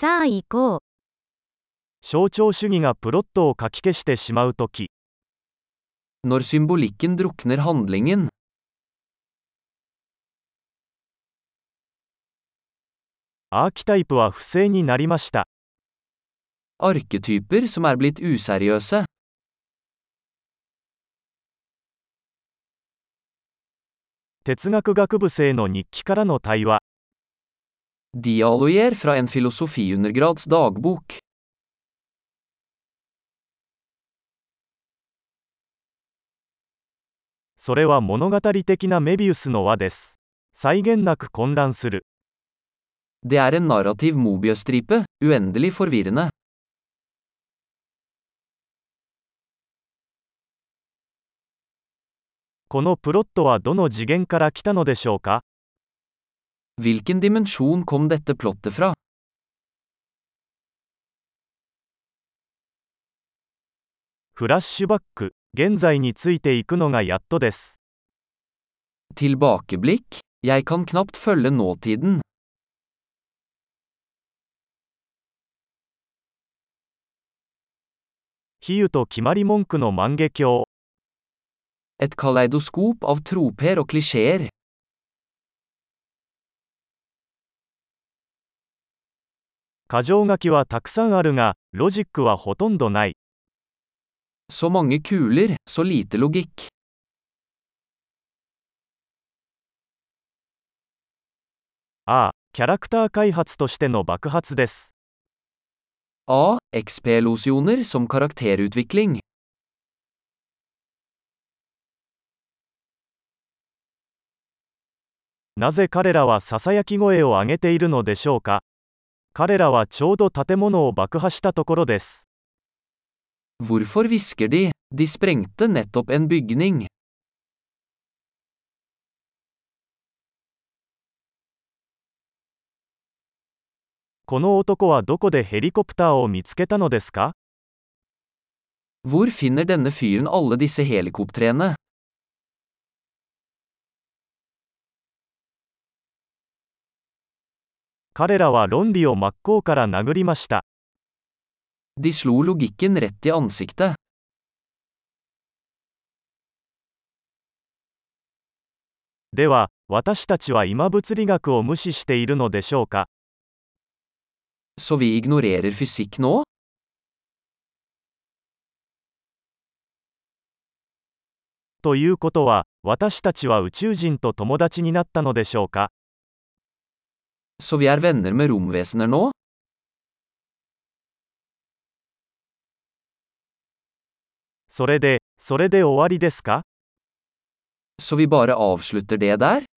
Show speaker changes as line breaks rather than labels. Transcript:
さあ行こう。
象徴主義がプロットをかき消してしまうとき、
Når symbolikken drukner handlingen.
アーキタイプは不正になりました。
Arketyper som er blitt useriøse.
哲学学部生の日記からの対話。
Dialoger fra en filosofiundergrads dagbok.
それは物語的なメビウスの輪です。際限なく混乱する。このプロットはどの次元から来たのでしょうか
Hvilken dimensjon kom dette plottet fra?
フラッシュバック、現在についていくのがやっとです。
Tilbakeblikk? Jeg kan knapt følge nåtiden.
比喩と決まり文句の万華鏡。
Et kaleidoskop av troper og klisjeer.
箇条書きはたくさんあるが、ロジックはほとんどない。
Så mange kuler, så lite logikk.
ああ、キャラクター開発としての爆発です。
A. XP-losjoner som karakterutvikling.
なぜ彼らはささやき声を上げているのでしょうか？彼らはちょうど建物を爆破したところです。
Hvorfor hvisker de? De sprengte nettopp en bygning.
この男はどこでヘリコプターを見つけたのですか
Hvor finner denne fyren alle disse helikoptrene?
彼らは論理を真っ向から殴りました。
De slo logikken rett i ansiktet.
では、私たちは今物理学を無視しているのでしょうか
？Så vi ignorerer fysikk nå?
ということは、私たちは宇宙人と友達になったのでしょうか？
Så vi er venner med romvesener nå? Så vi bare avslutter det der?